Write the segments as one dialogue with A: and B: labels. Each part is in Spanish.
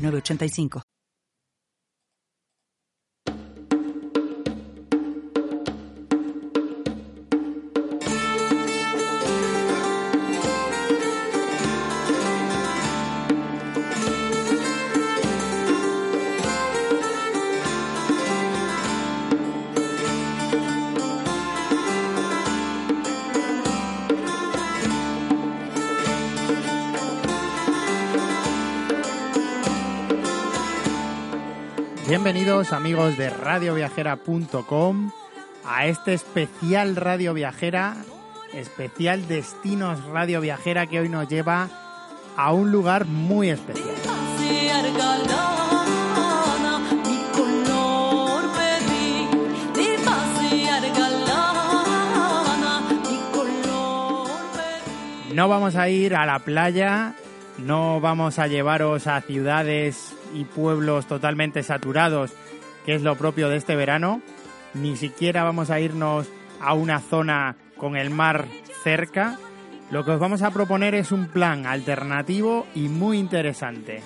A: 985.
B: Bienvenidos amigos de radioviajera.com a este especial Radio Viajera, especial Destinos Radio Viajera que hoy nos lleva a un lugar muy especial. No vamos a ir a la playa, no vamos a llevaros a ciudades y pueblos totalmente saturados, que es lo propio de este verano. Ni siquiera vamos a irnos a una zona con el mar cerca. Lo que os vamos a proponer es un plan alternativo y muy interesante.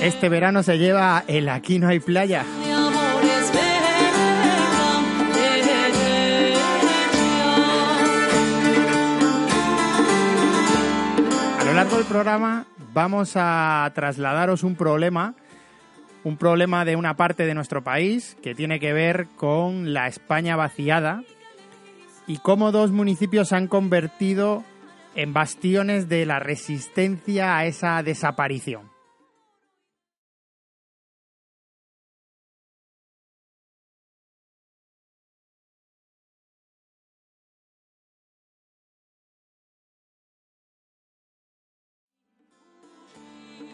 B: Este verano se lleva el Aquí no hay playa. Largo del programa vamos a trasladaros un problema, un problema de una parte de nuestro país que tiene que ver con la España vaciada y cómo dos municipios se han convertido en bastiones de la resistencia a esa desaparición.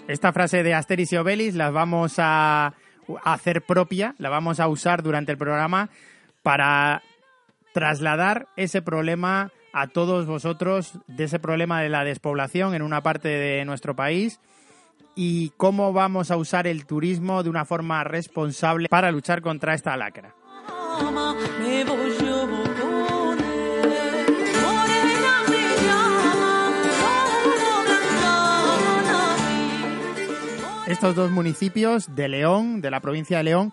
B: Esta frase de Asteris y Obelix la vamos a hacer propia, la vamos a usar durante el programa para trasladar ese problema a todos vosotros de ese problema de la despoblación en una parte de nuestro país y cómo vamos a usar el turismo de una forma responsable para luchar contra esta lacra. Estos dos municipios de León, de la provincia de León,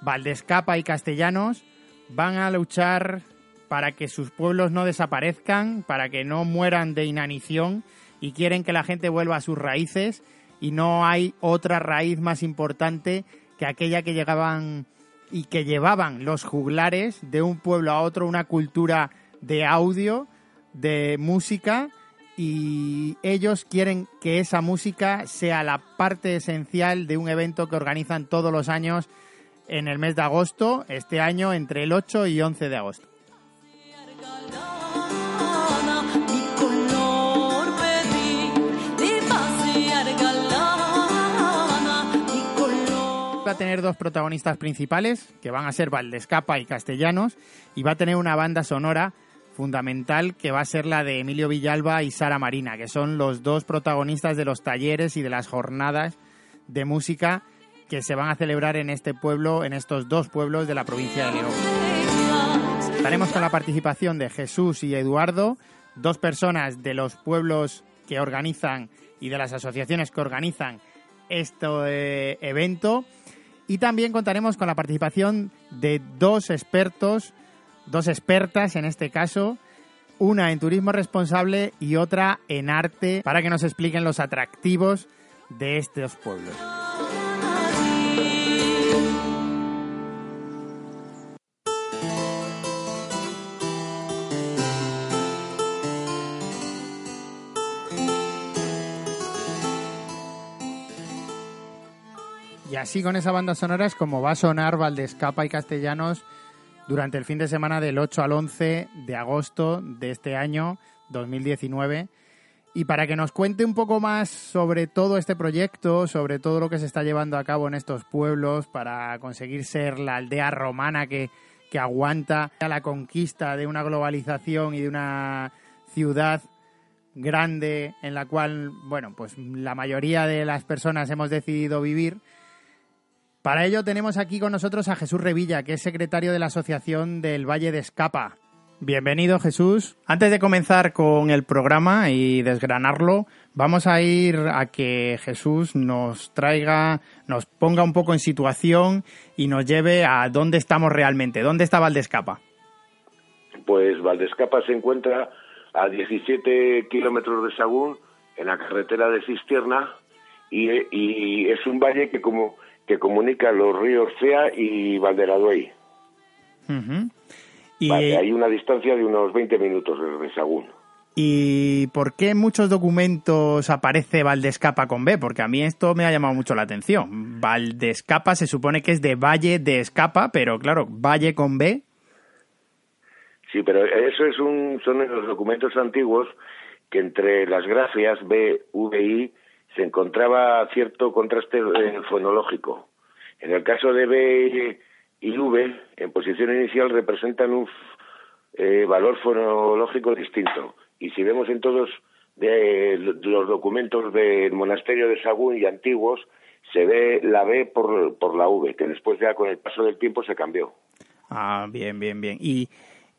B: Valdescapa y Castellanos, van a luchar para que sus pueblos no desaparezcan, para que no mueran de inanición y quieren que la gente vuelva a sus raíces. Y no hay otra raíz más importante que aquella que llegaban y que llevaban los juglares de un pueblo a otro, una cultura de audio, de música y ellos quieren que esa música sea la parte esencial de un evento que organizan todos los años en el mes de agosto, este año entre el 8 y 11 de agosto. Va a tener dos protagonistas principales, que van a ser Valdescapa y Castellanos, y va a tener una banda sonora fundamental que va a ser la de Emilio Villalba y Sara Marina, que son los dos protagonistas de los talleres y de las jornadas de música que se van a celebrar en este pueblo, en estos dos pueblos de la provincia de León. Estaremos con la participación de Jesús y Eduardo, dos personas de los pueblos que organizan y de las asociaciones que organizan este evento. Y también contaremos con la participación de dos expertos dos expertas en este caso, una en turismo responsable y otra en arte, para que nos expliquen los atractivos de estos pueblos. Y así con esa banda sonora es como va a sonar Valdescapa y Castellanos durante el fin de semana del 8 al 11 de agosto de este año 2019. Y para que nos cuente un poco más sobre todo este proyecto, sobre todo lo que se está llevando a cabo en estos pueblos para conseguir ser la aldea romana que, que aguanta la conquista de una globalización y de una ciudad grande en la cual, bueno, pues la mayoría de las personas hemos decidido vivir. Para ello tenemos aquí con nosotros a Jesús Revilla, que es secretario de la Asociación del Valle de Escapa. Bienvenido Jesús. Antes de comenzar con el programa y desgranarlo, vamos a ir a que Jesús nos traiga, nos ponga un poco en situación y nos lleve a dónde estamos realmente. ¿Dónde está Valdescapa?
C: Pues Valdescapa se encuentra a 17 kilómetros de Sagún, en la carretera de Cistierna, y, es un valle que, como, que comunica los ríos Cea y Valderaduey. y... hay una distancia de unos 20 minutos desde Sagún.
B: ¿Y por qué en muchos documentos aparece Valdescapa con B? Porque a mí esto me ha llamado mucho la atención. Valdescapa se supone que es de Valle de Escapa, pero claro, Valle con B
C: Sí, pero eso es un, son los documentos antiguos que entre las gracias B, V, I se encontraba cierto contraste eh, fonológico. En el caso de B y V, en posición inicial representan un eh, valor fonológico distinto. Y si vemos en todos los documentos del monasterio de Sagún y antiguos, se ve la B por, por la V, que después ya con el paso del tiempo se cambió.
B: Ah, bien, bien, bien. Y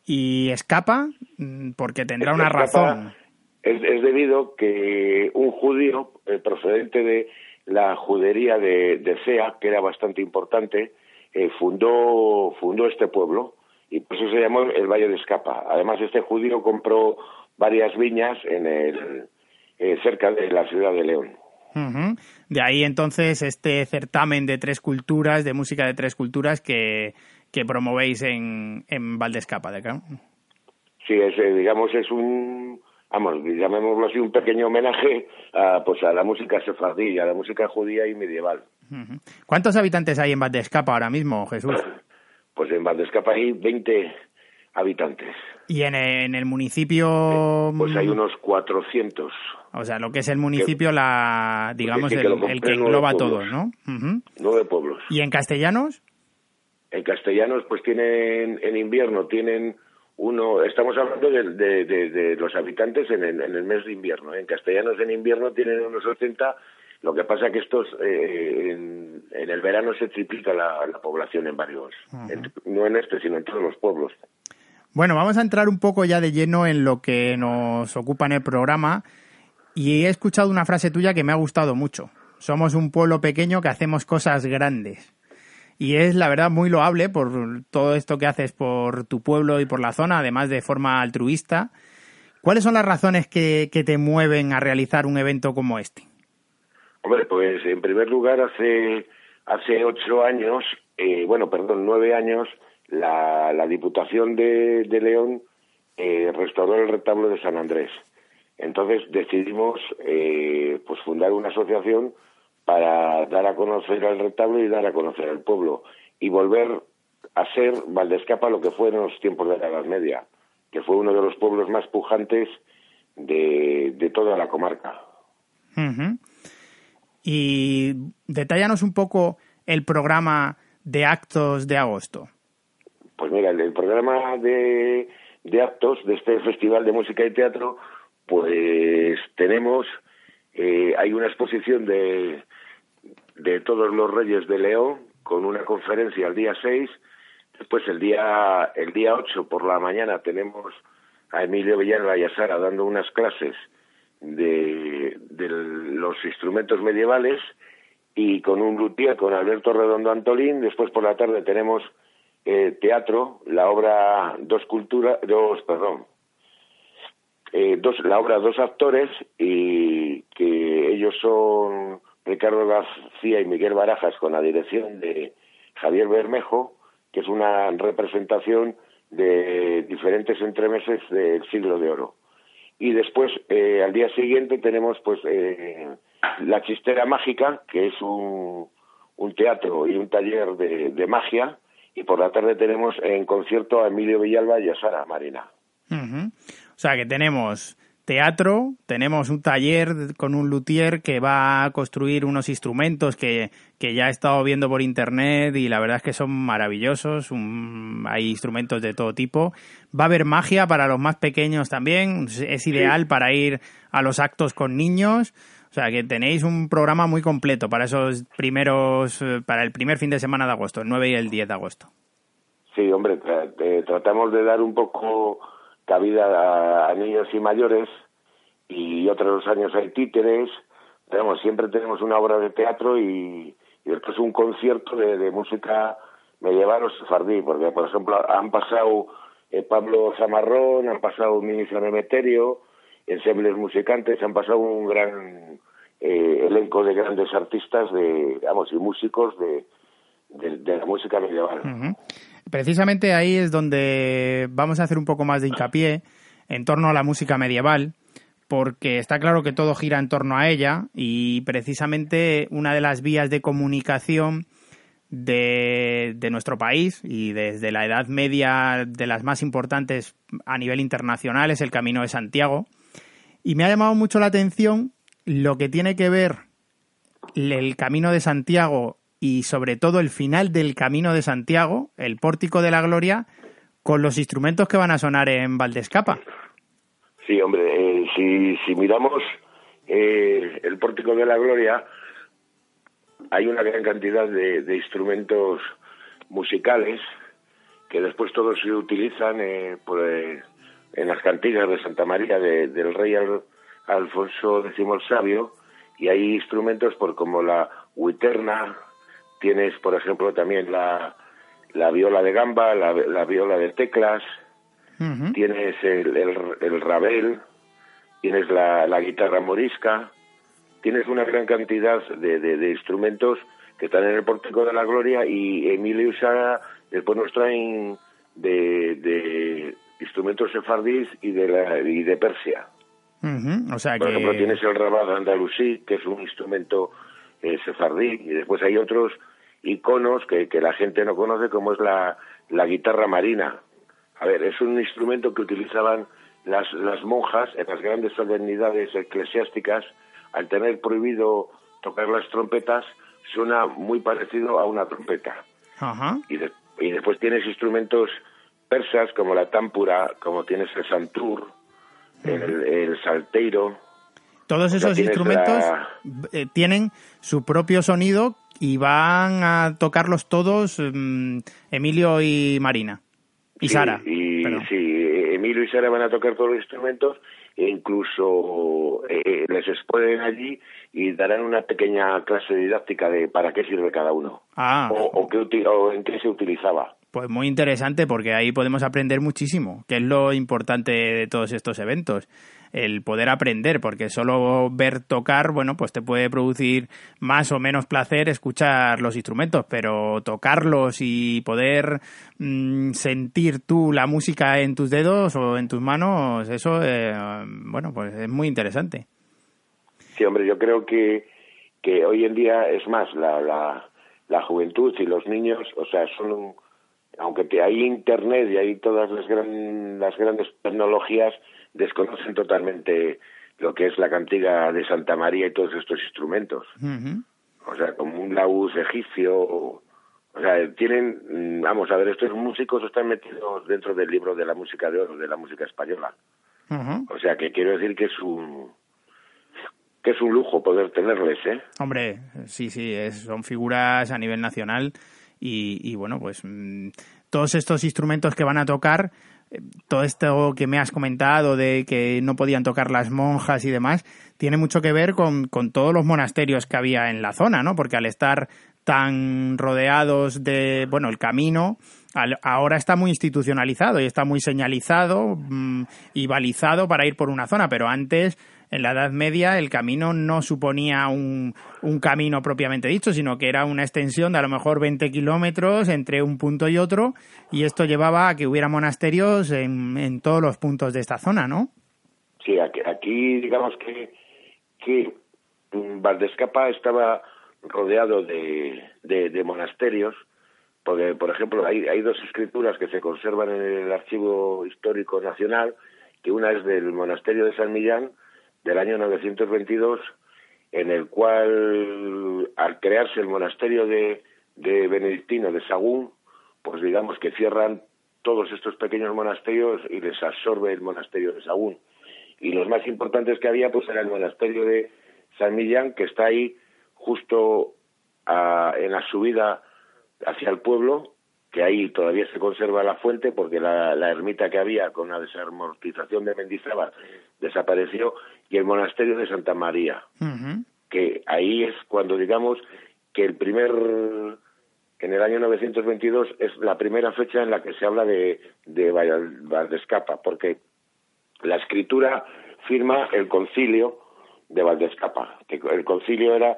B: y escapa mm, porque tendrá una razón.
C: Es, debido que un judío eh, procedente de la judería de, de Cea, que era bastante importante, eh, fundó, fundó este pueblo y por eso se llamó el Valle de Escapa. Además, este judío compró varias viñas en el, eh, cerca de la ciudad de León.
B: De ahí entonces este certamen de tres culturas, de música de tres culturas que, que promovéis en, en Valdescapa, ¿de acá?
C: Sí, es, digamos, es un, vamos, llamémoslo así, un pequeño homenaje a, pues, a la música sefardí, a la música judía y medieval.
B: ¿Cuántos habitantes hay en Valdescapa ahora mismo, Jesús?
C: Pues en Valdescapa hay 20 habitantes.
B: ¿Y en, el municipio...?
C: Pues hay unos 400.
B: O sea, lo que es el municipio, la digamos, el, que engloba todo, ¿no?
C: Nueve pueblos.
B: ¿Y en castellanos?
C: En castellanos, pues tienen, en invierno tienen uno, estamos hablando de, de, los habitantes en el, mes de invierno. ¿eh? En castellanos en invierno tienen unos 80, lo que pasa que estos, eh, en, el verano se triplica la, población en varios, no en este, sino en todos los pueblos.
B: Bueno, vamos a entrar un poco ya de lleno en lo que nos ocupa en el programa y he escuchado una frase tuya que me ha gustado mucho. Somos un pueblo pequeño que hacemos cosas grandes y es la verdad muy loable por todo esto que haces por tu pueblo y por la zona, además de forma altruista. ¿Cuáles son las razones que, te mueven a realizar un evento como este?
C: Hombre, pues en primer lugar hace hace ocho años, eh, bueno, perdón, nueve años, la, Diputación de, de León eh, restauró el retablo de San Andrés. Entonces decidimos eh, pues fundar una asociación para dar a conocer al retablo y dar a conocer al pueblo y volver a ser Valdescapa lo que fue en los tiempos de la Edad Media, que fue uno de los pueblos más pujantes de, toda la comarca.
B: Y detállanos un poco el programa de actos de agosto.
C: Pues mira, el, programa de, de actos de este Festival de Música y Teatro, pues tenemos, eh, hay una exposición de, de todos los reyes de León con una conferencia el día 6. Después el día el día 8 por la mañana tenemos a Emilio Villarra y a Sara dando unas clases de, de los instrumentos medievales y con un luthier con Alberto Redondo Antolín. Después por la tarde tenemos eh, teatro, la obra dos culturas, dos, perdón, eh, dos, la obra dos actores y que ellos son Ricardo García y Miguel Barajas con la dirección de Javier Bermejo, que es una representación de diferentes entremeses del siglo de oro. Y después, eh, al día siguiente, tenemos pues eh, La Chistera Mágica, que es un, un, teatro y un taller de, de, magia, y por la tarde tenemos en concierto a Emilio Villalba y a Sara Marina.
B: O sea que tenemos teatro, tenemos un taller con un luthier que va a construir unos instrumentos que, ya he estado viendo por internet y la verdad es que son maravillosos, hay instrumentos de todo tipo. Va a haber magia para los más pequeños también, es ideal para ir a los actos con niños. O sea que tenéis un programa muy completo para esos primeros, eh, para el primer fin de semana de agosto, el 9 y el 10 de agosto.
C: Sí, hombre, tratamos de dar un poco cabida a, niños y mayores y otros años hay títeres. Tenemos, siempre tenemos una obra de teatro y, y después un concierto de, música medieval o sefardí, porque por ejemplo han pasado eh, Pablo Zamarrón, han pasado Ministro Emeterio, ensembles musicantes, han pasado un gran eh, elenco de grandes artistas de, vamos, y músicos de, de, la música medieval.
B: Precisamente ahí es donde vamos a hacer un poco más de hincapié en torno a la música medieval, porque está claro que todo gira en torno a ella y precisamente una de las vías de comunicación de, de, nuestro país y desde la Edad Media de las más importantes a nivel internacional es el Camino de Santiago. Y me ha llamado mucho la atención lo que tiene que ver el Camino de Santiago y sobre todo el final del Camino de Santiago, el Pórtico de la Gloria, con los instrumentos que van a sonar en Valdescapa.
C: Sí, hombre, eh, si, si, miramos eh, el Pórtico de la Gloria, hay una gran cantidad de, instrumentos musicales que después todos se utilizan eh, en las cantigas de Santa María del rey Alfonso X y hay instrumentos por como la huiterna, Tienes, por ejemplo, también la, la viola de gamba, la, la viola de teclas, tienes el, el, rabel, tienes la, la, guitarra morisca, tienes una gran cantidad de, de, instrumentos que están en el Pórtico de la Gloria y Emilio Sara después nos traen de, de instrumentos sefardíes y de, la, y de Persia.
B: o sea
C: Por ejemplo, tienes el rabado andalusí, que es un instrumento eh, sefardí, y después hay otros iconos que, que la gente no conoce, como es la, la guitarra marina. A ver, es un instrumento que utilizaban las, las monjas en las grandes solemnidades eclesiásticas. Al tener prohibido tocar las trompetas, suena muy parecido a una trompeta. Y, y después tienes instrumentos persas como la támpura, como tienes el santur, el, el salteiro.
B: Todos esos instrumentos eh, tienen su propio sonido y van a tocarlos todos mm, Emilio y Marina. Y Sara.
C: Y, sí, Emilio y Sara van a tocar todos los instrumentos e incluso eh, eh, les exponen allí y darán una pequeña clase didáctica de para qué sirve cada uno
B: ah.
C: o, qué, o en qué se utilizaba.
B: Pues muy interesante porque ahí podemos aprender muchísimo, que es lo importante de todos estos eventos el poder aprender, porque solo ver tocar, bueno, pues te puede producir más o menos placer escuchar los instrumentos, pero tocarlos y poder mm, sentir tú la música en tus dedos o en tus manos, eso, eh, bueno, pues es muy interesante.
C: Sí, hombre, yo creo que, que hoy en día es más, la, la, la juventud y los niños, o sea, son aunque hay internet y hay todas las, gran, las grandes tecnologías, desconocen totalmente lo que es la cantiga de Santa María y todos estos instrumentos. O sea, como un laúd egipcio. O, sea, tienen, mm, vamos a ver, estos músicos están metidos dentro del libro de la música de oro, de la música española. O sea, que quiero decir que es un que es un lujo poder tenerles, ¿eh?
B: Hombre, sí, sí, son figuras a nivel nacional y, y bueno, pues mm, todos estos instrumentos que van a tocar todo esto que me has comentado de que no podían tocar las monjas y demás, tiene mucho que ver con, con todos los monasterios que había en la zona, ¿no? Porque al estar tan rodeados de, bueno, el camino, ahora está muy institucionalizado y está muy señalizado mm, y balizado para ir por una zona, pero antes en la Edad Media el camino no suponía un, un, camino propiamente dicho, sino que era una extensión de a lo mejor 20 kilómetros entre un punto y otro, y esto llevaba a que hubiera monasterios en, en todos los puntos de esta zona, ¿no?
C: Sí, aquí, digamos que, que Valdescapa estaba rodeado de, de, monasterios, porque, por ejemplo, hay, hay dos escrituras que se conservan en el Archivo Histórico Nacional, que una es del Monasterio de San Millán, del año 922, en el cual, al crearse el monasterio de, de Benedictino de Sagún, pues digamos que cierran todos estos pequeños monasterios y les absorbe el monasterio de Sagún. Y los más importantes que había, pues era el monasterio de San Millán, que está ahí justo en la subida hacia el pueblo, que ahí todavía se conserva la fuente, porque la, ermita que había con la desamortización de Mendizábal desapareció, y el monasterio de Santa María, que ahí es cuando digamos que el primer en el año 922 es la primera fecha en la que se habla de, de Valdescapa, porque la escritura firma el concilio de Valdescapa, que el concilio era,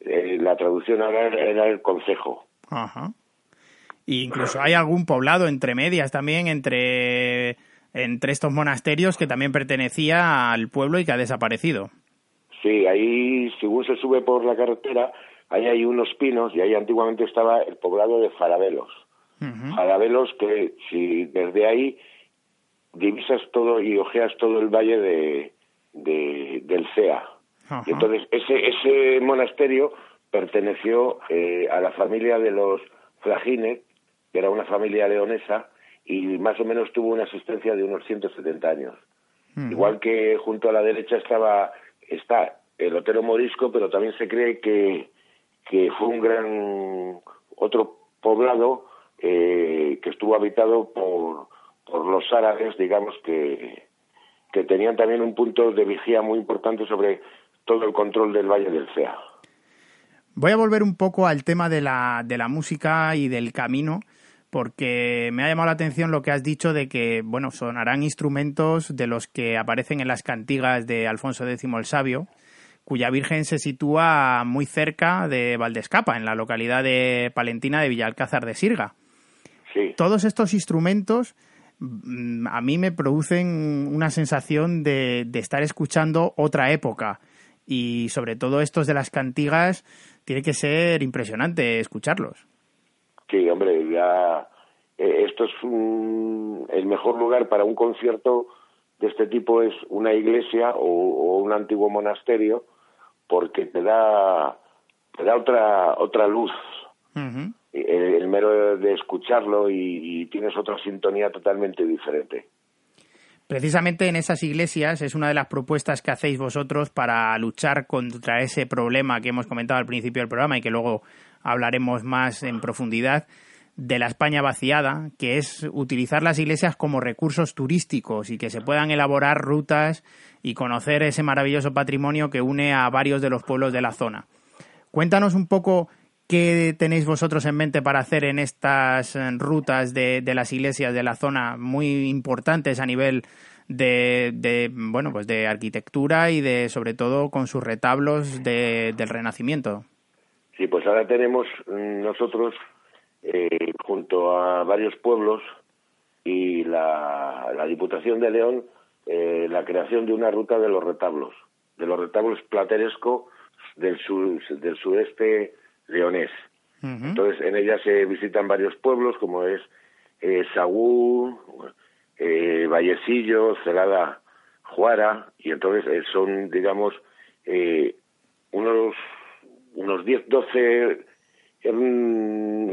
C: eh, la traducción ahora era el consejo.
B: Ajá. incluso hay algún poblado entre medias también, entre, entre estos monasterios que también pertenecía al pueblo y que ha desaparecido.
C: Sí, ahí según se sube por la carretera ahí hay unos pinos y ahí antiguamente estaba el poblado de Farabelos. Farabelos que si desde ahí divisas todo y ojeas todo el valle de, del Cea. entonces ese, ese monasterio perteneció eh, a la familia de los Flagines, que era una familia leonesa, y más o menos tuvo una existencia de unos 170 años. Igual que junto a la derecha estaba está el Otero Morisco, pero también se cree que que fue un gran otro poblado eh, que estuvo habitado por, por los árabes, digamos que, que tenían también un punto de vigía muy importante sobre todo el control del Valle del Cea.
B: Voy a volver un poco al tema de la, de la música y del camino, porque me ha llamado la atención lo que has dicho de que, bueno, sonarán instrumentos de los que aparecen en las cantigas de Alfonso X el Sabio, cuya Virgen se sitúa muy cerca de Valdescapa, en la localidad de Palentina de Villalcázar de Sirga. Todos estos instrumentos mm, a mí me producen una sensación de, estar escuchando otra época y sobre todo estos de las cantigas tiene que ser impresionante escucharlos.
C: Sí, hombre, ya eh, esto es el mejor lugar para un concierto de este tipo es una iglesia o un antiguo monasterio porque te da, te da otra, otra luz. el, mero de escucharlo y, tienes otra sintonía totalmente diferente.
B: Precisamente en esas iglesias es una de las propuestas que hacéis vosotros para luchar contra ese problema que hemos comentado al principio del programa y que luego hablaremos más en profundidad de la España vaciada, que es utilizar las iglesias como recursos turísticos y que se puedan elaborar rutas y conocer ese maravilloso patrimonio que une a varios de los pueblos de la zona. Cuéntanos un poco qué tenéis vosotros en mente para hacer en estas eh, rutas de, las iglesias de la zona muy importantes a nivel de, bueno pues de arquitectura y de sobre todo con sus retablos del Renacimiento.
C: Sí, pues ahora tenemos mm, nosotros eh, junto a varios pueblos y la Diputación de León eh, la creación de una ruta de los retablos, de los retablos plateresco del, del sureste leonés. Entonces, en ella se visitan varios pueblos, como es eh, Sagú, eh, Vallecillo, Celada, Juara, y entonces eh, son, digamos, eh, unos, unos 10, 12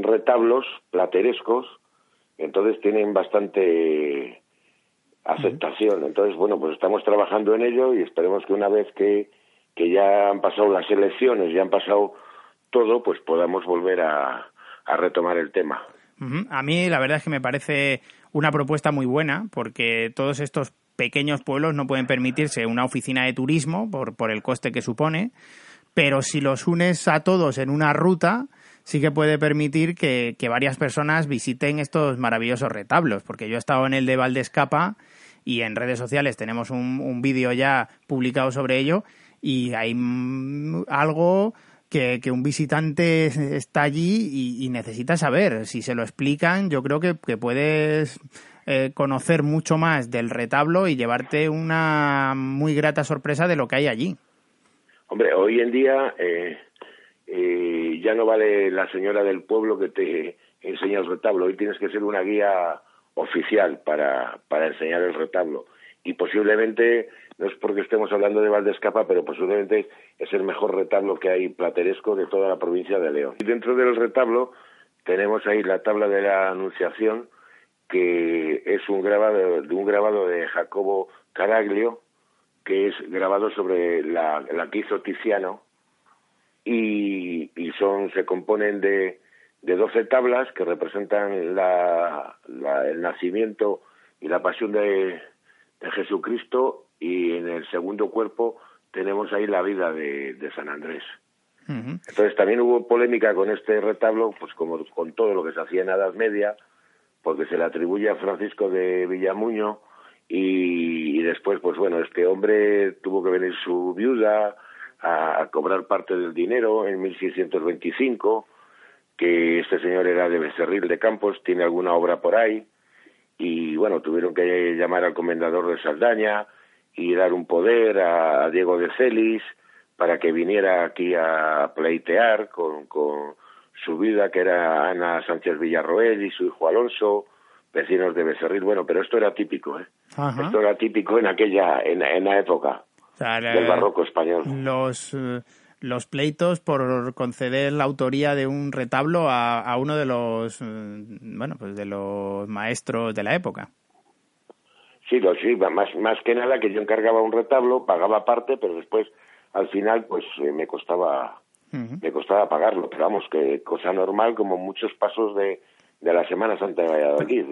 C: retablos platerescos, entonces tienen bastante aceptación. Entonces, bueno, pues estamos trabajando en ello y esperemos que una vez que, que ya han pasado las elecciones, ya han pasado todo, pues podamos volver a, a retomar el tema.
B: A mí la verdad es que me parece una propuesta muy buena porque todos estos pequeños pueblos no pueden permitirse una oficina de turismo por, por el coste que supone, pero si los unes a todos en una ruta, sí que puede permitir que, varias personas visiten estos maravillosos retablos, porque yo he estado en el de Valdescapa y en redes sociales tenemos un, un vídeo ya publicado sobre ello y hay algo que, un visitante está allí y, necesita saber. Si se lo explican, yo creo que, que puedes eh, conocer mucho más del retablo y llevarte una muy grata sorpresa de lo que hay allí.
C: Hombre, hoy en día eh, eh, ya no vale la señora del pueblo que te enseña el retablo. Hoy tienes que ser una guía oficial para, para enseñar el retablo. Y posiblemente, no es porque estemos hablando de Valdescapa, pero posiblemente es el mejor retablo que hay plateresco de toda la provincia de León. Y dentro del retablo tenemos ahí la tabla de la Anunciación, que es un grabado de un grabado de Jacobo Caraglio, que es grabado sobre la, la que hizo Tiziano, y, y son se componen de de 12 tablas que representan la, el nacimiento y la pasión de, Jesucristo y en el segundo cuerpo tenemos ahí la vida de, San Andrés. Entonces también hubo polémica con este retablo, pues como con todo lo que se hacía en la Edad Media, porque se le atribuye a Francisco de Villamuño y, después, pues bueno, este hombre tuvo que venir su viuda a, a cobrar parte del dinero en 1625 que este señor era de Becerril de Campos, tiene alguna obra por ahí, y bueno, tuvieron que llamar al comendador de Saldaña y dar un poder a, Diego de Celis para que viniera aquí a pleitear con, con su vida, que era Ana Sánchez Villarroel y su hijo Alonso, vecinos de Becerril. Bueno, pero esto era típico, ¿eh? Esto era típico en aquella, en, en la época del barroco español.
B: Los... Eh, los pleitos por conceder la autoría de un retablo a, uno de los mm, bueno pues de los maestros de la época
C: sí lo sí más más que nada que yo encargaba un retablo pagaba parte pero después al final pues eh, me costaba me costaba pagarlo pero vamos que cosa normal como muchos pasos de de la Semana Santa de Valladolid.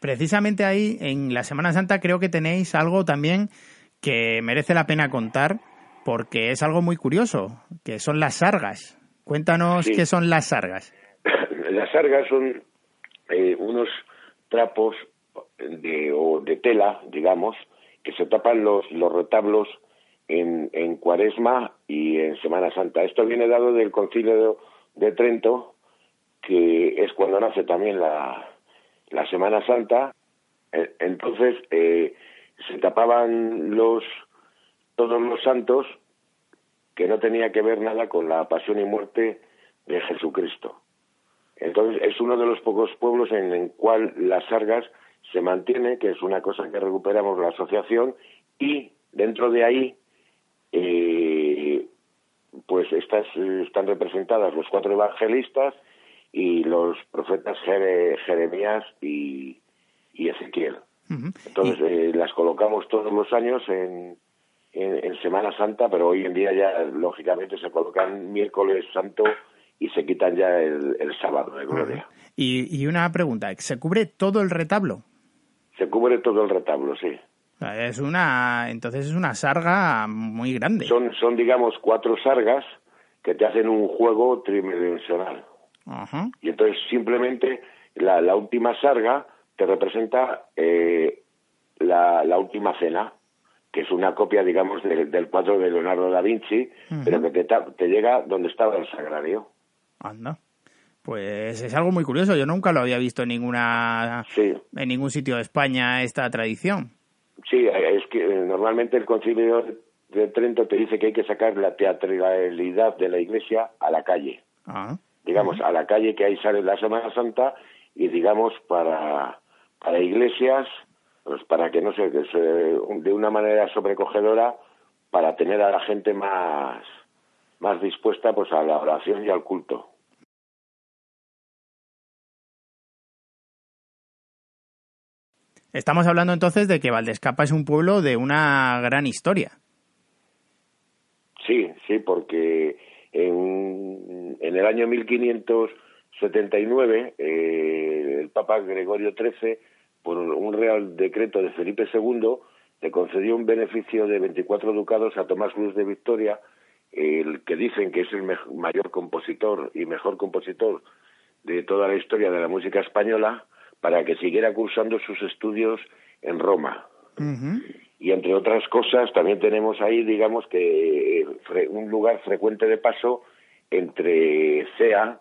B: precisamente ahí, en la Semana Santa, creo que tenéis algo también que merece la pena contar, porque es algo muy curioso, que son las sargas. Cuéntanos qué son las sargas.
C: Las sargas son eh, unos trapos de, o de tela, digamos, que se tapan los, los retablos en, en Cuaresma y en Semana Santa. Esto viene dado del concilio de, Trento, que es cuando nace también la, la Semana Santa. E, entonces eh, se tapaban los todos los santos que no tenía que ver nada con la pasión y muerte de Jesucristo. Entonces es uno de los pocos pueblos en el cual las sargas se mantiene, que es una cosa que recuperamos la asociación, y dentro de ahí eh, pues estas están representadas los cuatro evangelistas y los profetas Jeremías y, Ezequiel. Entonces eh, las colocamos todos los años en, en, Semana Santa, pero hoy en día ya lógicamente se colocan miércoles santo y se quitan ya el, sábado de gloria.
B: Y, y, una pregunta, ¿se cubre todo el retablo?
C: Se cubre todo el retablo, sí.
B: Es una, entonces es una sarga muy grande.
C: Son, son digamos, cuatro sargas que te hacen un juego tridimensional. Y entonces simplemente la, la última sarga te representa eh, la, la última cena que es una copia, digamos, del cuadro de Leonardo da Vinci, pero que te, llega donde estaba el sagrario.
B: Anda. Pues es algo muy curioso. Yo nunca lo había visto en ninguna en ningún sitio de España esta tradición.
C: Sí, es que eh, normalmente el Concilio de Trento te dice que hay que sacar la teatralidad de la Iglesia a la calle. Ah. Digamos, a la calle que ahí sale la Semana Santa y digamos para para iglesias pues para que no sé, que se, de una manera sobrecogedora para tener a la gente más, más dispuesta pues a la oración y al culto.
B: Estamos hablando entonces de que Valdescapa es un pueblo de una gran historia.
C: Sí, sí, porque en, el año 1579 eh, el Papa Gregorio XIII por un real decreto de Felipe II, le concedió un beneficio de 24 ducados a Tomás Cruz de Victoria, el que dicen que es el mayor compositor y mejor compositor de toda la historia de la música española, para que siguiera cursando sus estudios en Roma. Y entre otras cosas, también tenemos ahí, digamos que un lugar frecuente de paso entre Cea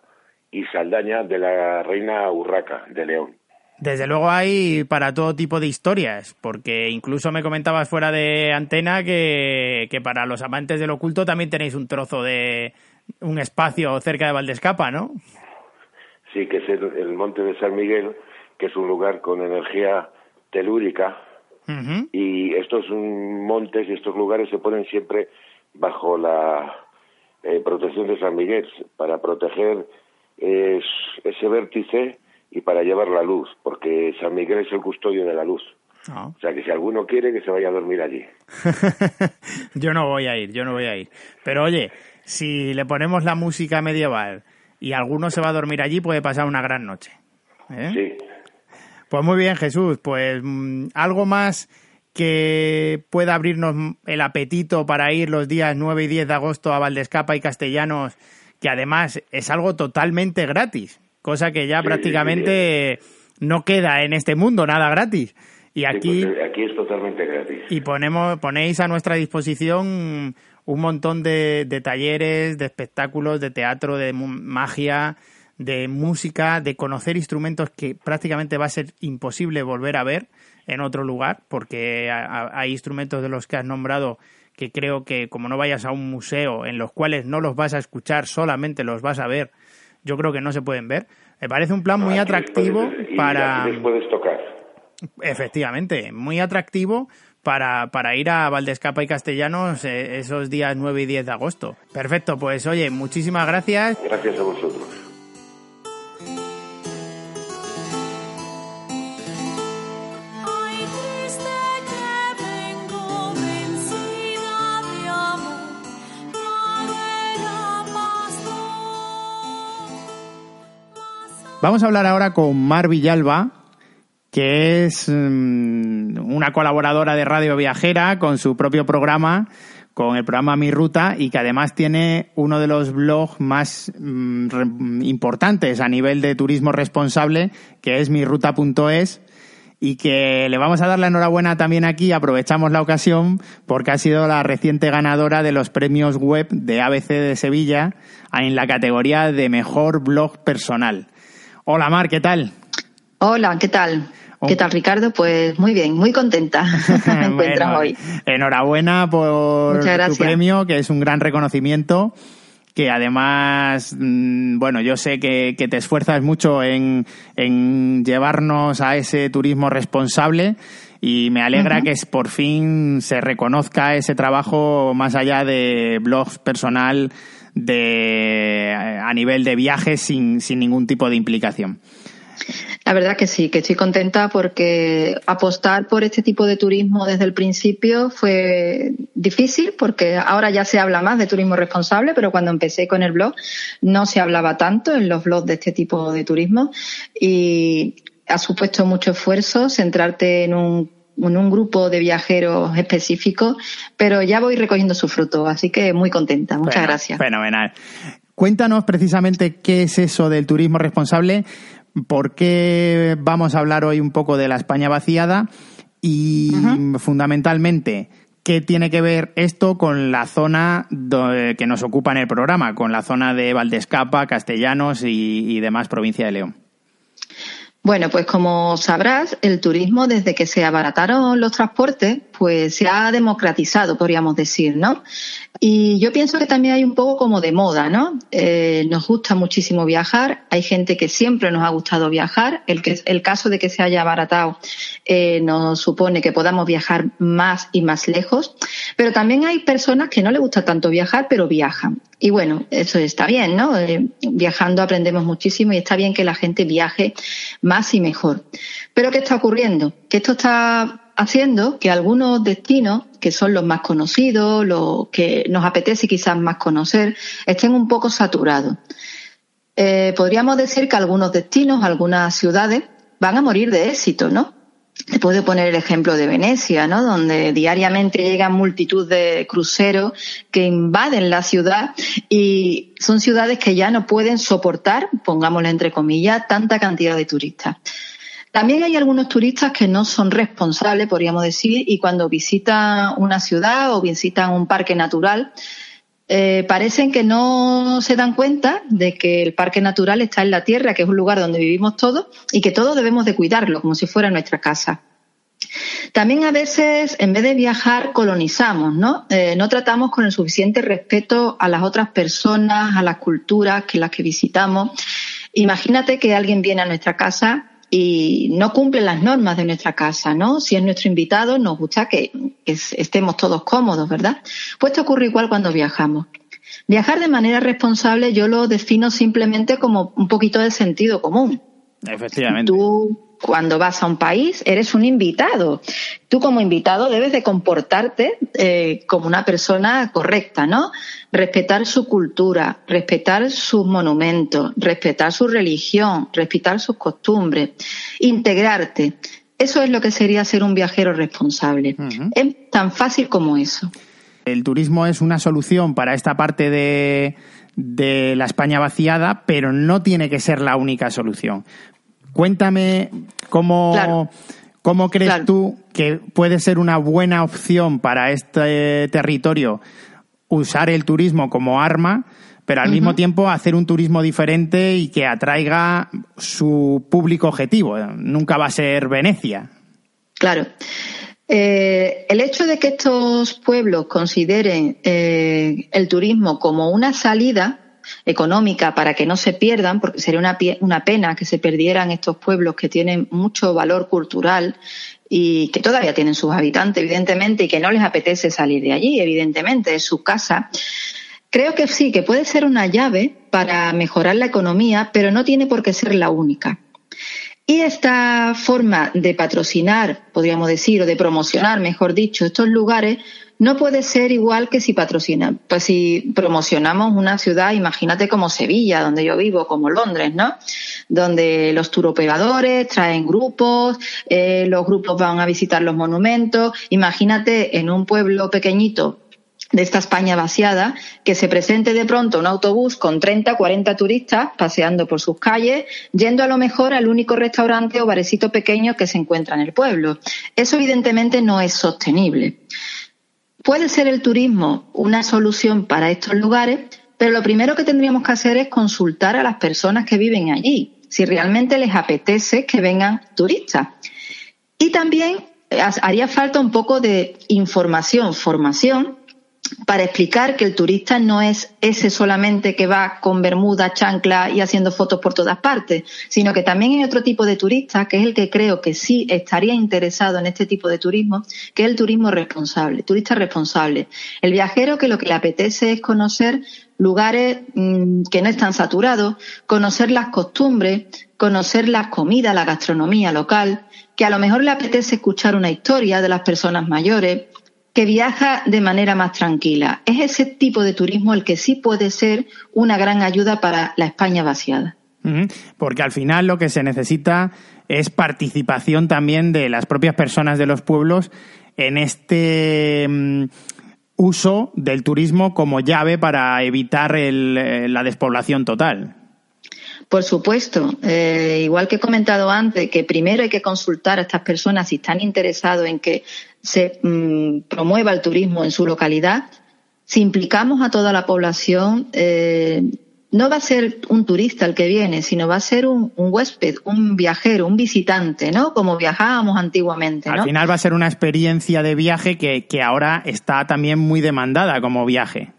C: y Saldaña de la reina Urraca de León.
B: Desde luego hay para todo tipo de historias, porque incluso me comentabas fuera de antena que, que para los amantes del oculto también tenéis un trozo de un espacio cerca de Valdescapa, ¿no?
C: Sí, que es el, monte de San Miguel, que es un lugar con energía telúrica. Y estos montes y estos lugares se ponen siempre bajo la eh, protección de San Miguel para proteger ese vértice y para llevar la luz, porque San Miguel es el custodio de la luz. Ah. O sea que si alguno quiere que se vaya a dormir allí.
B: yo no voy a ir, yo no voy a ir. Pero oye, si le ponemos la música medieval y alguno se va a dormir allí, puede pasar una gran noche. ¿eh?
C: Sí.
B: Pues muy bien, Jesús. Pues mm, algo más que pueda abrirnos el apetito para ir los días 9 y 10 de agosto a Valdescapa y Castellanos, que además es algo totalmente gratis, cosa que ya prácticamente no queda en este mundo, nada gratis. Y aquí,
C: pues, aquí es totalmente gratis.
B: Y ponemos, ponéis a nuestra disposición un montón de, talleres, de espectáculos, de teatro, de magia, de música, de conocer instrumentos que prácticamente va a ser imposible volver a ver en otro lugar, porque hay instrumentos de los que has nombrado que creo que como no vayas a un museo en los cuales no los vas a escuchar, solamente los vas a ver, yo creo que no se pueden ver. Me parece un plan muy atractivo para...
C: puedes tocar.
B: Efectivamente, muy atractivo para, para ir a Valdescapa y Castellanos eh, esos días 9 y 10 de agosto. Perfecto, pues oye, muchísimas gracias.
C: Gracias a vosotros.
B: Vamos a hablar ahora con Mar Villalba, que es mm, una colaboradora de Radio Viajera con su propio programa, con el programa Mi Ruta, y que además tiene uno de los blogs más mm, importantes a nivel de turismo responsable, que es miruta.es, y que le vamos a dar la enhorabuena también aquí, aprovechamos la ocasión, porque ha sido la reciente ganadora de los premios web de ABC de Sevilla en la categoría de mejor blog personal. Hola Mar, ¿qué tal?
D: Hola, ¿qué tal? ¿Qué oh. tal, Ricardo? Pues muy bien, muy contenta me encuentro hoy.
B: Enhorabuena por tu premio, que es un gran reconocimiento que además, mm, bueno, yo sé que, te esfuerzas mucho en, llevarnos a ese turismo responsable y me alegra que por fin se reconozca ese trabajo más allá de blogs personal de, a nivel de viajes sin, sin ningún tipo de implicación.
D: La verdad que sí, que estoy contenta porque apostar por este tipo de turismo desde el principio fue difícil porque ahora ya se habla más de turismo responsable, pero cuando empecé con el blog no se hablaba tanto en los blogs de este tipo de turismo y ha supuesto mucho esfuerzo centrarte en un en un grupo de viajeros específicos, pero ya voy recogiendo su fruto, así que muy contenta. Muchas gracias.
B: Fenomenal. Cuéntanos precisamente qué es eso del turismo responsable por qué vamos a hablar hoy un poco de la España vaciada y fundamentalmente qué tiene que ver esto con la zona que nos ocupa en el programa, con la zona de Valdescapa, Castellanos y, y demás provincia de León.
D: Bueno, pues como sabrás, el turismo desde que se abarataron los transportes, pues se ha democratizado, podríamos decir, ¿no? Y yo pienso que también hay un poco como de moda, ¿no? Eh, nos gusta muchísimo viajar, hay gente que siempre nos ha gustado viajar, el, que, el caso de que se haya abaratado eh, nos supone que podamos viajar más y más lejos, pero también hay personas que no les gusta tanto viajar, pero viajan. Y bueno, eso está bien, ¿no? Eh, viajando aprendemos muchísimo y está bien que la gente viaje más y mejor. Pero ¿qué está ocurriendo? Que esto está haciendo que algunos destinos, que son los más conocidos, los que nos apetece quizás más conocer, estén un poco saturados. Eh, podríamos decir que algunos destinos, algunas ciudades, van a morir de éxito, ¿no? Se puede poner el ejemplo de Venecia, ¿no? Donde diariamente llegan multitud de cruceros que invaden la ciudad y son ciudades que ya no pueden soportar, pongámosle entre comillas, tanta cantidad de turistas. También hay algunos turistas que no son responsables, podríamos decir, y cuando visitan una ciudad o visitan un parque natural, eh, parecen que no se dan cuenta de que el parque natural está en la tierra, que es un lugar donde vivimos todos y que todos debemos de cuidarlo como si fuera nuestra casa. También a veces, en vez de viajar, colonizamos, ¿no? Eh, no tratamos con el suficiente respeto a las otras personas, a las culturas que las que visitamos Imagínate que alguien viene a nuestra casa y no cumple las normas de nuestra casa, ¿no? Si es nuestro invitado, nos gusta que, estemos todos cómodos, ¿verdad? Pues esto ocurre igual cuando viajamos. Viajar de manera responsable yo lo defino simplemente como un poquito de sentido común.
B: Efectivamente.
D: Tú cuando vas a un país eres un invitado. Tú como invitado debes de comportarte eh, como una persona correcta, ¿no? Respetar su cultura, respetar sus monumentos, respetar su religión, respetar sus costumbres, integrarte. Eso es lo que sería ser un viajero responsable. Es tan fácil como eso.
B: El turismo es una solución para esta parte de, de la España vaciada, pero no tiene que ser la única solución. Cuéntame cómo, cómo crees tú que puede ser una buena opción para este territorio usar el turismo como arma, pero al mismo tiempo hacer un turismo diferente y que atraiga su público objetivo. Nunca va a ser Venecia.
D: Claro. Eh, el hecho de que estos pueblos consideren eh, el turismo como una salida económica para que no se pierdan, porque sería una, una pena que se perdieran estos pueblos que tienen mucho valor cultural y que todavía tienen sus habitantes, evidentemente, y que no les apetece salir de allí, evidentemente, es su casa. Creo que sí, que puede ser una llave para mejorar la economía, pero no tiene por qué ser la única. Y esta forma de patrocinar, podríamos decir, o de promocionar, mejor dicho, estos lugares, no puede ser igual que si patrocina, pues si promocionamos una ciudad, imagínate como Sevilla, donde yo vivo, como Londres, ¿no? Donde los turoperadores traen grupos, eh, los grupos van a visitar los monumentos. Imagínate en un pueblo pequeñito de esta España vaciada, que se presente de pronto un autobús con 30, 40 turistas paseando por sus calles, yendo a lo mejor al único restaurante o barecito pequeño que se encuentra en el pueblo. Eso evidentemente no es sostenible. Puede ser el turismo una solución para estos lugares, pero lo primero que tendríamos que hacer es consultar a las personas que viven allí, si realmente les apetece que vengan turistas. Y también eh, haría falta un poco de información, formación, para explicar que el turista no es ese solamente que va con bermuda, chancla y haciendo fotos por todas partes, sino que también hay otro tipo de turista, que es el que creo que sí estaría interesado en este tipo de turismo, que es el turismo responsable, turista responsable. El viajero que lo que le apetece es conocer lugares mm, que no están saturados, conocer las costumbres, conocer las comidas, la gastronomía local, que a lo mejor le apetece escuchar una historia de las personas mayores, que viaja de manera más tranquila. Es ese tipo de turismo el que sí puede ser una gran ayuda para la España vaciada.
B: Porque al final lo que se necesita es participación también de las propias personas de los pueblos en este mm, uso del turismo como llave para evitar eh, la despoblación total.
D: Por supuesto, eh, igual que he comentado antes, que primero hay que consultar a estas personas si están interesados en que se mm, promueva el turismo en su localidad. Si implicamos a toda la población, eh, no va a ser un turista el que viene, sino va a ser un, huésped, un viajero, un visitante, ¿no? Como viajábamos antiguamente.
B: Al final va a ser una experiencia de viaje que, que ahora está también muy demandada como viaje.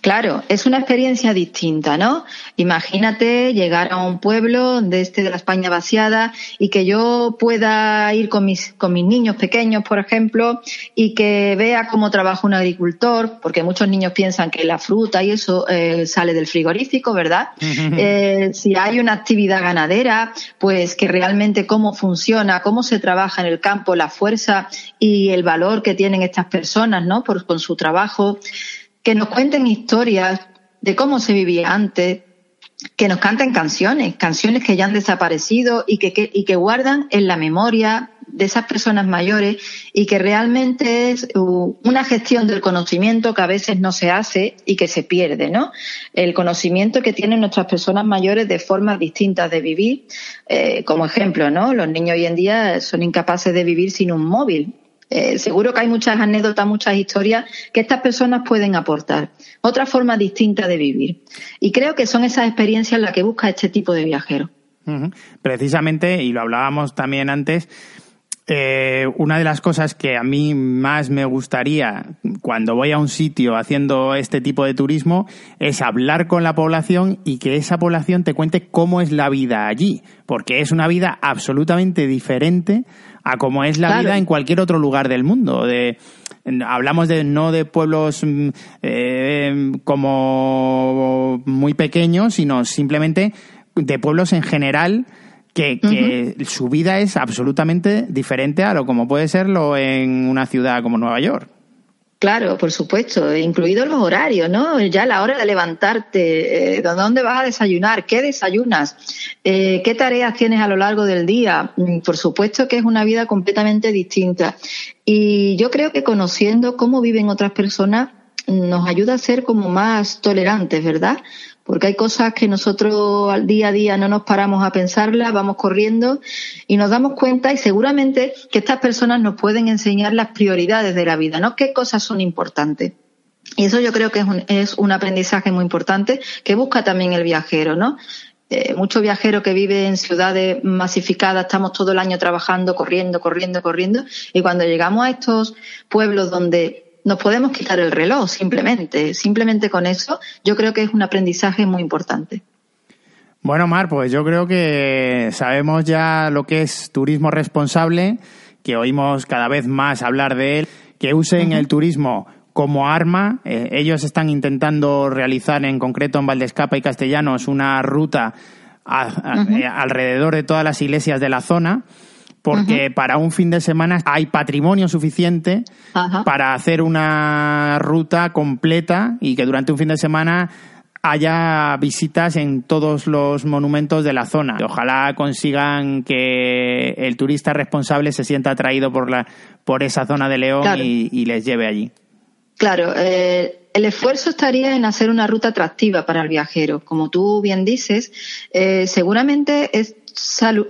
D: Claro, es una experiencia distinta, ¿no? Imagínate llegar a un pueblo de este de la España vaciada y que yo pueda ir con mis, con mis niños pequeños, por ejemplo, y que vea cómo trabaja un agricultor, porque muchos niños piensan que la fruta y eso eh, sale del frigorífico, ¿verdad? Eh, si hay una actividad ganadera, pues que realmente cómo funciona, cómo se trabaja en el campo, la fuerza y el valor que tienen estas personas, ¿no? Por, con su trabajo que nos cuenten historias de cómo se vivía antes, que nos canten canciones, canciones que ya han desaparecido y que, y que guardan en la memoria de esas personas mayores y que realmente es una gestión del conocimiento que a veces no se hace y que se pierde, ¿no? El conocimiento que tienen nuestras personas mayores de formas distintas de vivir, eh, como ejemplo, ¿no? Los niños hoy en día son incapaces de vivir sin un móvil eh, seguro que hay muchas anécdotas, muchas historias que estas personas pueden aportar. Otra forma distinta de vivir. Y creo que son esas experiencias las que busca este tipo de viajero.
B: Precisamente, y lo hablábamos también antes, Eh, una de las cosas que a mí más me gustaría cuando voy a un sitio haciendo este tipo de turismo es hablar con la población y que esa población te cuente cómo es la vida allí, porque es una vida absolutamente diferente a cómo es la vida en cualquier otro lugar del mundo. De, hablamos de no de pueblos mm, eh, como muy pequeños, sino simplemente de pueblos en general que, su vida es absolutamente diferente a lo como puede serlo en una ciudad como Nueva York.
D: Claro, por supuesto, incluidos los horarios, ¿no? Ya la hora de levantarte, eh, ¿dónde vas a desayunar? ¿Qué desayunas? Eh, ¿Qué tareas tienes a lo largo del día? Mm, por supuesto que es una vida completamente distinta. Y yo creo que conociendo cómo viven otras personas nos ayuda a ser como más tolerantes, ¿verdad? Porque hay cosas que nosotros al día a día no nos paramos a pensarlas, vamos corriendo y nos damos cuenta y seguramente que estas personas nos pueden enseñar las prioridades de la vida, ¿no? ¿Qué cosas son importantes? Y eso yo creo que es un, es un aprendizaje muy importante que busca también el viajero, ¿no? Eh, muchos viajeros que viven en ciudades masificadas, estamos todo el año trabajando, corriendo, corriendo, corriendo, y cuando llegamos a estos pueblos donde nos podemos quitar el reloj simplemente. Simplemente con eso yo creo que es un aprendizaje muy importante.
B: Bueno, Mar, pues yo creo que sabemos ya lo que es turismo responsable, que oímos cada vez más hablar de él, que usen el turismo como arma. Eh, ellos están intentando realizar en concreto en Valdescapa y Castellanos una ruta eh, alrededor de todas las iglesias de la zona porque para un fin de semana hay patrimonio suficiente para hacer una ruta completa y que durante un fin de semana haya visitas en todos los monumentos de la zona. Ojalá consigan que el turista responsable se sienta atraído por, la, por esa zona de León y, les lleve allí.
D: Claro, eh, el esfuerzo estaría en hacer una ruta atractiva para el viajero. Como tú bien dices, eh, seguramente es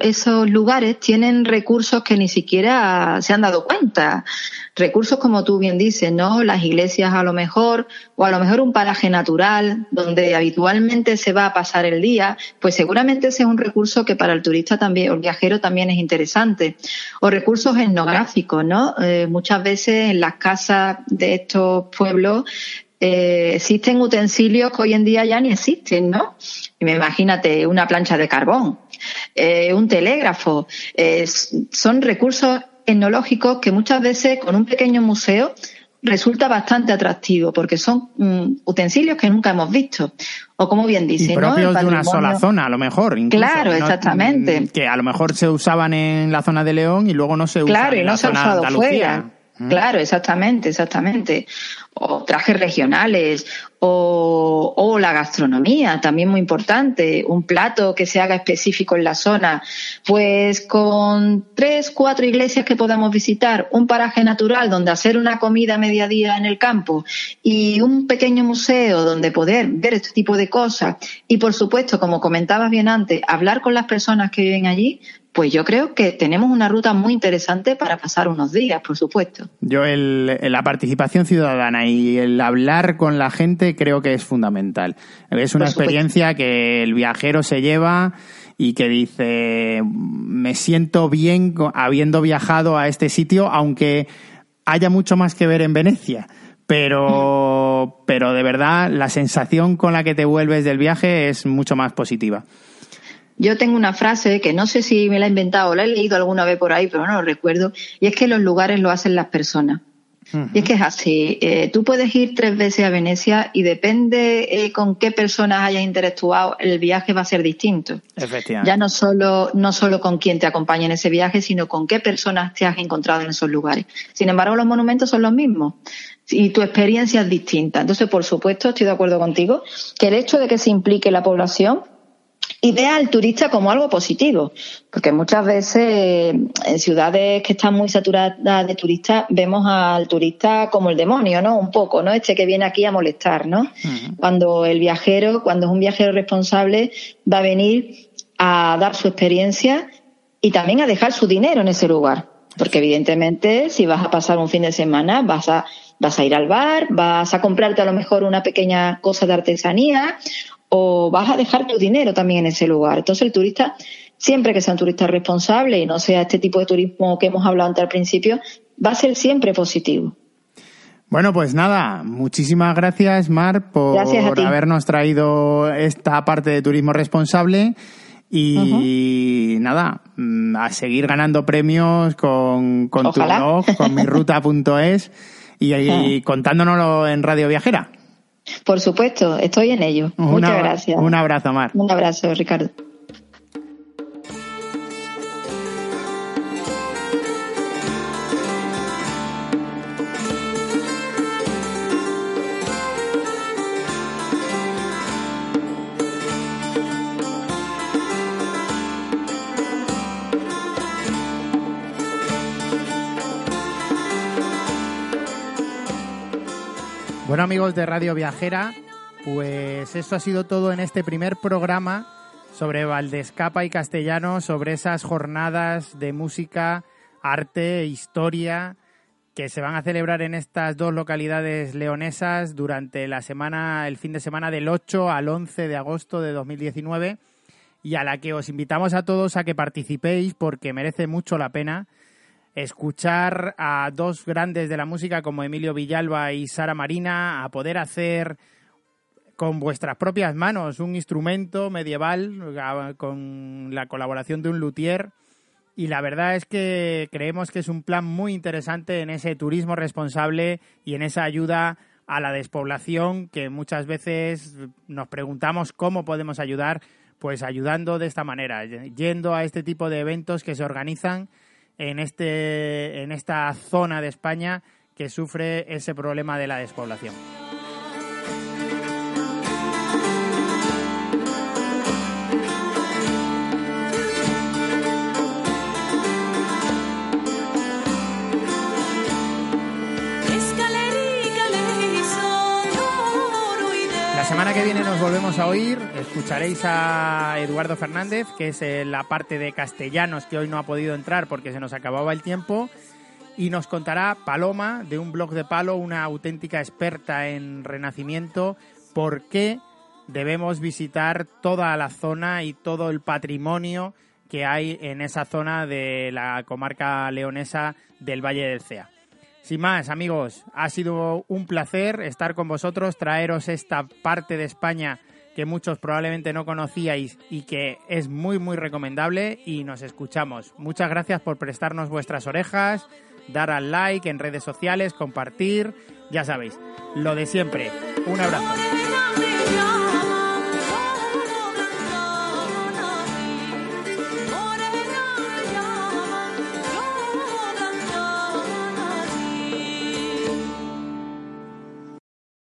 D: esos lugares tienen recursos que ni siquiera se han dado cuenta. Recursos como tú bien dices, ¿no? Las iglesias a lo mejor, o a lo mejor un paraje natural donde habitualmente se va a pasar el día, pues seguramente ese es un recurso que para el turista también, o el viajero también es interesante. O recursos etnográficos, ¿no? Eh, muchas veces en las casas de estos pueblos eh, existen utensilios que hoy en día ya ni existen, ¿no? Imagínate una plancha de carbón, eh, un telégrafo, eh, son recursos etnológicos que muchas veces con un pequeño museo resulta bastante atractivo porque son mm, utensilios que nunca hemos visto. O como bien dice,
B: propios de una sola zona a lo mejor
D: claro exactamente
B: mm, que a lo mejor se usaban en la zona de León y luego no se
D: claro,
B: en
D: y no
B: la
D: se
B: zona
D: ha usado
B: de Andalucía.
D: fuera. Claro, exactamente, exactamente. O trajes regionales, o, o, la gastronomía, también muy importante. Un plato que se haga específico en la zona. Pues con tres, cuatro iglesias que podamos visitar, un paraje natural donde hacer una comida a mediodía en el campo y un pequeño museo donde poder ver este tipo de cosas. Y por supuesto, como comentabas bien antes, hablar con las personas que viven allí, pues yo creo que tenemos una ruta muy interesante para pasar unos días, por supuesto.
B: Yo el, la participación ciudadana y el hablar con la gente creo que es fundamental. Es una experiencia que el viajero se lleva y que dice, me siento bien habiendo viajado a este sitio, aunque haya mucho más que ver en Venecia. Pero, pero de verdad, la sensación con la que te vuelves del viaje es mucho más positiva.
D: Yo tengo una frase que no sé si me la he inventado o la he leído alguna vez por ahí, pero no lo recuerdo, y es que los lugares lo hacen las personas. Y es que es así. Eh, tú puedes ir tres veces a Venecia y depende eh, con qué personas hayas interactuado, el viaje va a ser distinto.
B: Efectivamente.
D: Ya no solo, no solo con quién te acompaña en ese viaje, sino con qué personas te has encontrado en esos lugares. Sin embargo, los monumentos son los mismos y tu experiencia es distinta. Entonces, por supuesto, estoy de acuerdo contigo que el hecho de que se implique la población y vea al turista como algo positivo, porque muchas veces en ciudades que están muy saturadas de turistas vemos al turista como el demonio, ¿no? Un poco, ¿no? Este que viene aquí a molestar, ¿no? Cuando el viajero, cuando es un viajero responsable, va a venir a dar su experiencia y también a dejar su dinero en ese lugar, porque evidentemente si vas a pasar un fin de semana vas a vas a ir al bar, vas a comprarte a lo mejor una pequeña cosa de artesanía o vas a dejar tu dinero también en ese lugar. Entonces el turista siempre que sea un turista responsable y no sea este tipo de turismo que hemos hablado antes al principio, va a ser siempre positivo.
B: Bueno, pues nada, muchísimas gracias, Mar, por habernos traído esta parte de turismo responsable. Y nada, mm, a seguir ganando premios con, con tu blog, con miruta.es y, y contándonoslo en Radio Viajera.
D: Por supuesto, estoy en ello. Muchas gracias.
B: Un abrazo, Mar.
D: Un abrazo, Ricardo.
B: Bueno amigos de Radio Viajera, pues eso ha sido todo en este primer programa sobre Valdescapa y Castellano, sobre esas jornadas de música, arte, historia que se van a celebrar en estas dos localidades leonesas durante la semana, el fin de semana del 8 al 11 de agosto de 2019 y a la que os invitamos a todos a que participéis porque merece mucho la pena escuchar a dos grandes de la música como Emilio Villalba y Sara Marina, a poder hacer con vuestras propias manos un instrumento medieval con la colaboración de un luthier. Y la verdad es que creemos que es un plan muy interesante en ese turismo responsable y en esa ayuda a la despoblación que muchas veces nos preguntamos cómo podemos ayudar, pues ayudando de esta manera, yendo a este tipo de eventos que se organizan en, este, en esta zona de España que sufre ese problema de la despoblación. Semana que viene nos volvemos a oír. Escucharéis a Eduardo Fernández, que es eh, la parte de castellanos que hoy no ha podido entrar porque se nos acababa el tiempo. Y nos contará Paloma, de un blog de palo, una auténtica experta en renacimiento, por qué debemos visitar toda la zona y todo el patrimonio que hay en esa zona de la comarca leonesa del Valle del Cea. Sin más, amigos, ha sido un placer estar con vosotros, traeros esta parte de España que muchos probablemente no conocíais y que es muy, muy recomendable y nos escuchamos. Muchas gracias por prestarnos vuestras orejas, dar al like en redes sociales, compartir, ya sabéis, lo de siempre. Un abrazo.